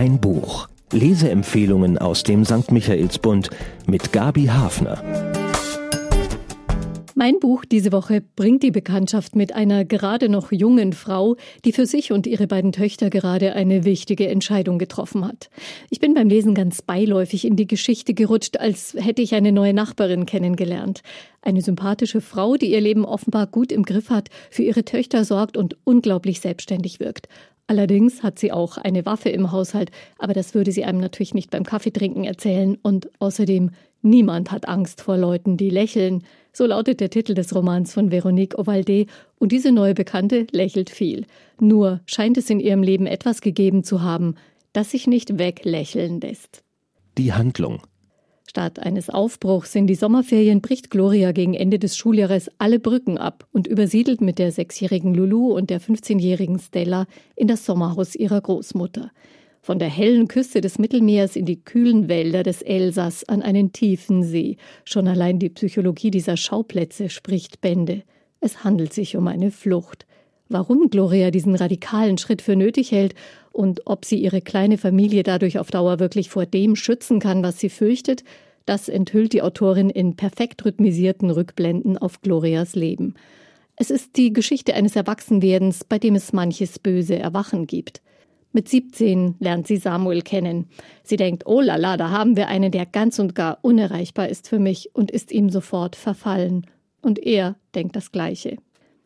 Ein Buch. Leseempfehlungen aus dem St. Michaelsbund mit Gabi Hafner. Mein Buch diese Woche bringt die Bekanntschaft mit einer gerade noch jungen Frau, die für sich und ihre beiden Töchter gerade eine wichtige Entscheidung getroffen hat. Ich bin beim Lesen ganz beiläufig in die Geschichte gerutscht, als hätte ich eine neue Nachbarin kennengelernt. Eine sympathische Frau, die ihr Leben offenbar gut im Griff hat, für ihre Töchter sorgt und unglaublich selbstständig wirkt. Allerdings hat sie auch eine Waffe im Haushalt, aber das würde sie einem natürlich nicht beim Kaffeetrinken erzählen. Und außerdem, niemand hat Angst vor Leuten, die lächeln. So lautet der Titel des Romans von Veronique Ovalde, und diese neue Bekannte lächelt viel. Nur scheint es in ihrem Leben etwas gegeben zu haben, das sich nicht weglächeln lässt. Die Handlung. Statt eines Aufbruchs in die Sommerferien bricht Gloria gegen Ende des Schuljahres alle Brücken ab und übersiedelt mit der sechsjährigen Lulu und der 15-jährigen Stella in das Sommerhaus ihrer Großmutter. Von der hellen Küste des Mittelmeers in die kühlen Wälder des Elsass an einen tiefen See. Schon allein die Psychologie dieser Schauplätze spricht Bände. Es handelt sich um eine Flucht. Warum Gloria diesen radikalen Schritt für nötig hält und ob sie ihre kleine Familie dadurch auf Dauer wirklich vor dem schützen kann, was sie fürchtet, das enthüllt die Autorin in perfekt rhythmisierten Rückblenden auf Glorias Leben. Es ist die Geschichte eines Erwachsenwerdens, bei dem es manches böse Erwachen gibt. Mit 17 lernt sie Samuel kennen. Sie denkt, oh lala, da haben wir einen, der ganz und gar unerreichbar ist für mich und ist ihm sofort verfallen. Und er denkt das Gleiche.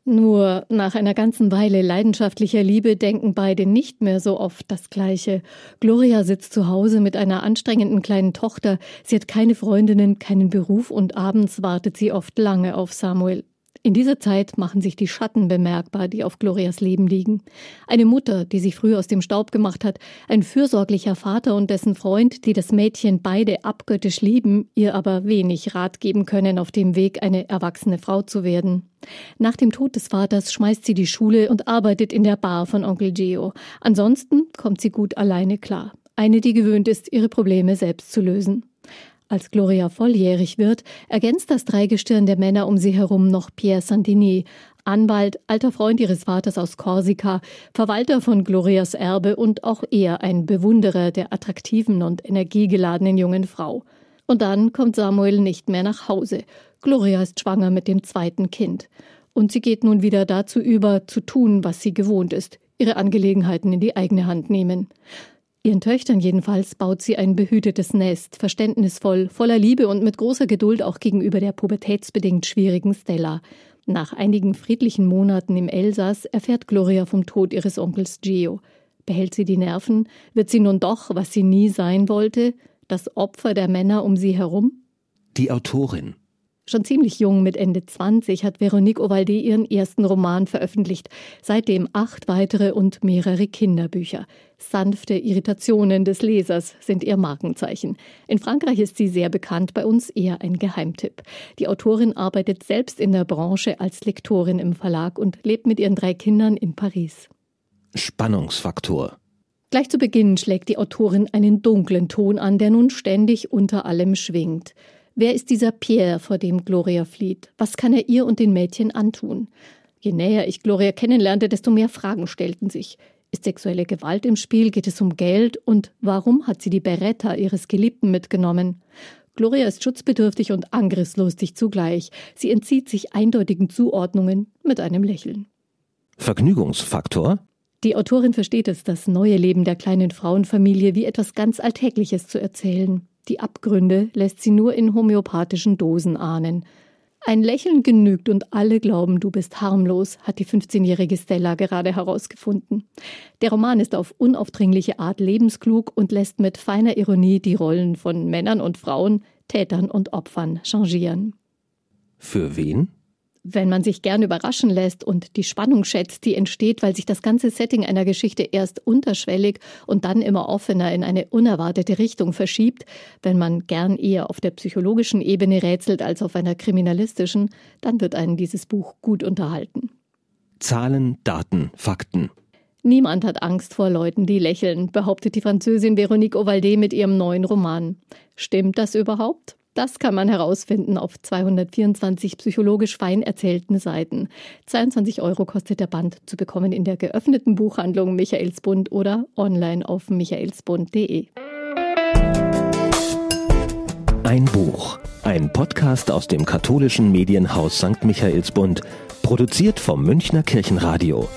Nur nach einer ganzen Weile leidenschaftlicher Liebe denken beide nicht mehr so oft das Gleiche. Gloria sitzt zu Hause mit einer anstrengenden kleinen Tochter. Sie hat keine Freundinnen, keinen Beruf und abends wartet sie oft lange auf Samuel. In dieser Zeit machen sich die Schatten bemerkbar, die auf Glorias Leben liegen. Eine Mutter, die sich früh aus dem Staub gemacht hat, ein fürsorglicher Vater und dessen Freund, die das Mädchen beide abgöttisch lieben, ihr aber wenig Rat geben können, auf dem Weg eine erwachsene Frau zu werden. Nach dem Tod des Vaters schmeißt sie die Schule und arbeitet in der Bar von Onkel Geo. Ansonsten kommt sie gut alleine klar. Eine, die gewöhnt ist, ihre Probleme selbst zu lösen. Als Gloria volljährig wird, ergänzt das Dreigestirn der Männer um sie herum noch Pierre Santini, Anwalt, alter Freund ihres Vaters aus Korsika, Verwalter von Glorias Erbe und auch er ein Bewunderer der attraktiven und energiegeladenen jungen Frau. Und dann kommt Samuel nicht mehr nach Hause. Gloria ist schwanger mit dem zweiten Kind. Und sie geht nun wieder dazu über, zu tun, was sie gewohnt ist, ihre Angelegenheiten in die eigene Hand nehmen. Ihren Töchtern jedenfalls baut sie ein behütetes Nest, verständnisvoll, voller Liebe und mit großer Geduld auch gegenüber der pubertätsbedingt schwierigen Stella. Nach einigen friedlichen Monaten im Elsass erfährt Gloria vom Tod ihres Onkels Gio. Behält sie die Nerven? Wird sie nun doch, was sie nie sein wollte, das Opfer der Männer um sie herum? Die Autorin Schon ziemlich jung, mit Ende 20, hat Veronique Ovalde ihren ersten Roman veröffentlicht, seitdem acht weitere und mehrere Kinderbücher. Sanfte Irritationen des Lesers sind ihr Markenzeichen. In Frankreich ist sie sehr bekannt, bei uns eher ein Geheimtipp. Die Autorin arbeitet selbst in der Branche als Lektorin im Verlag und lebt mit ihren drei Kindern in Paris. Spannungsfaktor Gleich zu Beginn schlägt die Autorin einen dunklen Ton an, der nun ständig unter allem schwingt. Wer ist dieser Pierre, vor dem Gloria flieht? Was kann er ihr und den Mädchen antun? Je näher ich Gloria kennenlernte, desto mehr Fragen stellten sich. Ist sexuelle Gewalt im Spiel? Geht es um Geld? Und warum hat sie die Beretta ihres Geliebten mitgenommen? Gloria ist schutzbedürftig und angriffslustig zugleich. Sie entzieht sich eindeutigen Zuordnungen mit einem Lächeln. Vergnügungsfaktor? Die Autorin versteht es, das neue Leben der kleinen Frauenfamilie wie etwas ganz Alltägliches zu erzählen. Die Abgründe lässt sie nur in homöopathischen Dosen ahnen. Ein Lächeln genügt und alle glauben, du bist harmlos, hat die 15-jährige Stella gerade herausgefunden. Der Roman ist auf unaufdringliche Art lebensklug und lässt mit feiner Ironie die Rollen von Männern und Frauen, Tätern und Opfern changieren. Für wen? Wenn man sich gern überraschen lässt und die Spannung schätzt, die entsteht, weil sich das ganze Setting einer Geschichte erst unterschwellig und dann immer offener in eine unerwartete Richtung verschiebt, wenn man gern eher auf der psychologischen Ebene rätselt als auf einer kriminalistischen, dann wird einen dieses Buch gut unterhalten. Zahlen, Daten, Fakten. Niemand hat Angst vor Leuten, die lächeln, behauptet die Französin Veronique Ovalde mit ihrem neuen Roman. Stimmt das überhaupt? Das kann man herausfinden auf 224 psychologisch fein erzählten Seiten. 22 Euro kostet der Band zu bekommen in der geöffneten Buchhandlung Michaelsbund oder online auf michaelsbund.de. Ein Buch, ein Podcast aus dem katholischen Medienhaus St. Michaelsbund, produziert vom Münchner Kirchenradio.